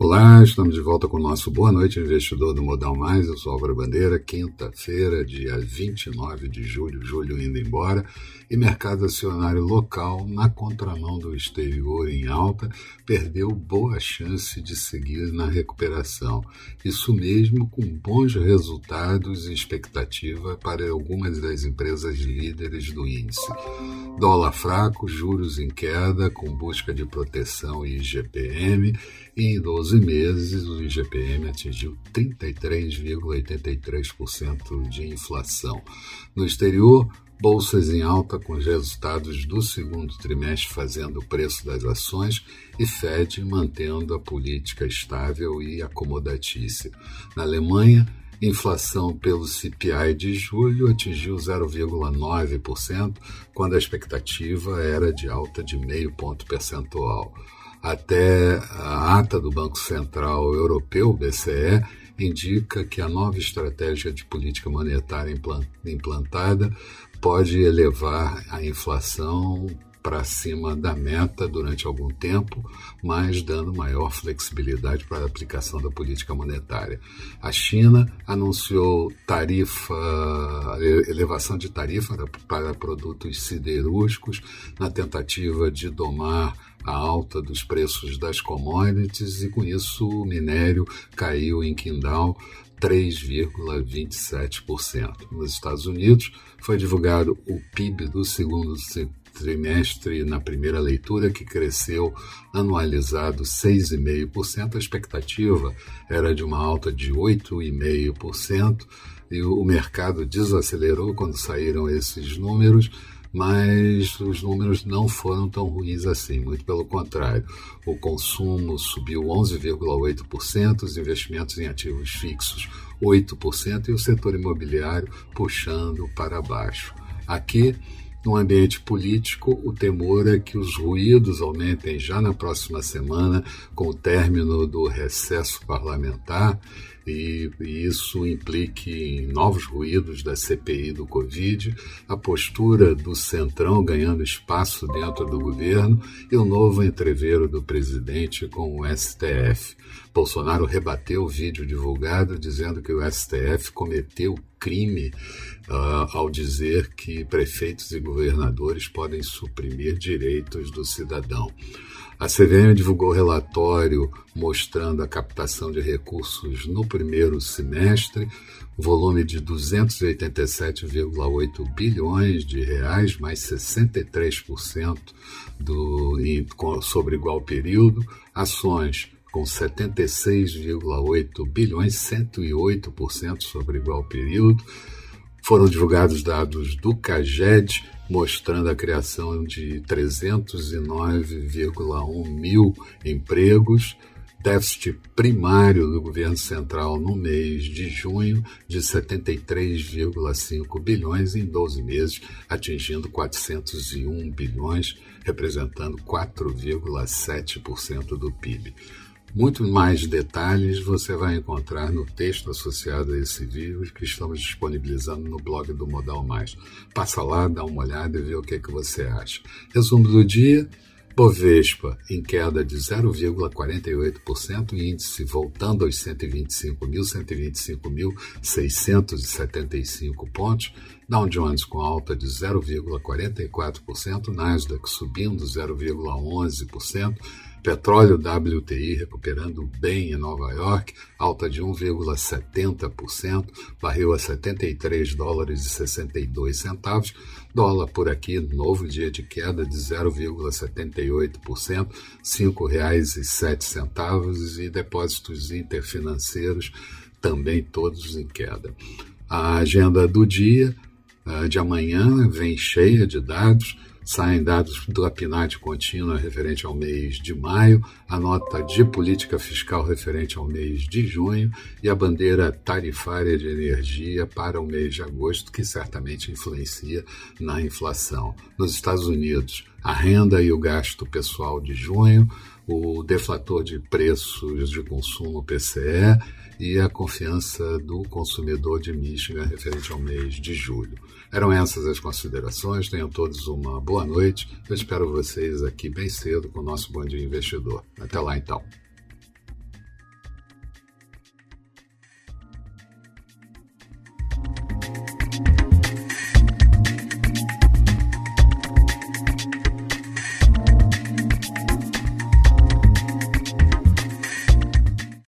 Olá, estamos de volta com o nosso Boa Noite Investidor do Modal Mais. Eu sou Álvaro Bandeira, quinta-feira, dia 29 de julho, julho indo embora, e mercado acionário local, na contramão do exterior em alta, perdeu boa chance de seguir na recuperação. Isso mesmo com bons resultados e expectativa para algumas das empresas líderes do índice. Dólar fraco, juros em queda, com busca de proteção e IGPM, e em 12 meses o IGPM atingiu 33,83% de inflação. No exterior, bolsas em alta com os resultados do segundo trimestre fazendo o preço das ações e Fed mantendo a política estável e acomodatícia. Na Alemanha, inflação pelo CPI de julho atingiu 0,9%, quando a expectativa era de alta de meio ponto percentual. Até a ata do Banco Central Europeu, BCE, indica que a nova estratégia de política monetária implantada pode elevar a inflação para cima da meta durante algum tempo, mas dando maior flexibilidade para a aplicação da política monetária. A China anunciou tarifa, elevação de tarifa para produtos siderúrgicos na tentativa de domar a alta dos preços das commodities e com isso o minério caiu em quindal 3,27%. Nos Estados Unidos foi divulgado o PIB do segundo trimestre na primeira leitura, que cresceu anualizado 6,5%. A expectativa era de uma alta de 8,5%, e o mercado desacelerou quando saíram esses números mas os números não foram tão ruins assim, muito pelo contrário. O consumo subiu 11,8%, os investimentos em ativos fixos 8% e o setor imobiliário puxando para baixo. Aqui no ambiente político, o temor é que os ruídos aumentem já na próxima semana, com o término do recesso parlamentar, e, isso implique em novos ruídos da CPI do Covid, a postura do Centrão ganhando espaço dentro do governo e o novo entreveiro do presidente com o STF. Bolsonaro rebateu o vídeo divulgado dizendo que o STF cometeu crime uh, ao dizer que prefeitos e governadores podem suprimir direitos do cidadão. A CVM divulgou relatório mostrando a captação de recursos no primeiro semestre, volume de 287,8 bilhões de reais, mais 63% do, sobre igual período, ações com 76,8 bilhões, 108% sobre igual período. Foram divulgados dados do CAGED, mostrando a criação de 309,1 mil empregos, déficit primário do governo central no mês de junho de 73,5 bilhões em 12 meses, atingindo 401 bilhões, representando 4,7% do PIB. Muito mais detalhes você vai encontrar no texto associado a esse vídeo que estamos disponibilizando no blog do Modal Mais. Passa lá, dá uma olhada e vê o que, é que você acha. Resumo do dia: Bovespa em queda de 0,48%, índice voltando aos 125.125.675 pontos, Dow Jones com alta de 0,44%, Nasdaq subindo 0,11%, Petróleo WTI recuperando bem em Nova York, alta de 1,70%, barril a 73 dólares e 62 centavos. Dólar por aqui, novo dia de queda de 0,78%, R$ 5,07 e depósitos interfinanceiros também todos em queda. A agenda do dia de amanhã vem cheia de dados saem dados do PNAD contínua referente ao mês de maio, a nota de política fiscal referente ao mês de junho e a bandeira tarifária de energia para o mês de agosto, que certamente influencia na inflação. Nos Estados Unidos, a renda e o gasto pessoal de junho, o deflator de preços de consumo PCE e a confiança do consumidor de Michigan referente ao mês de julho. Eram essas as considerações. Tenham todos uma boa noite. Eu espero vocês aqui bem cedo com o nosso Bom Dia Investidor. Até lá então.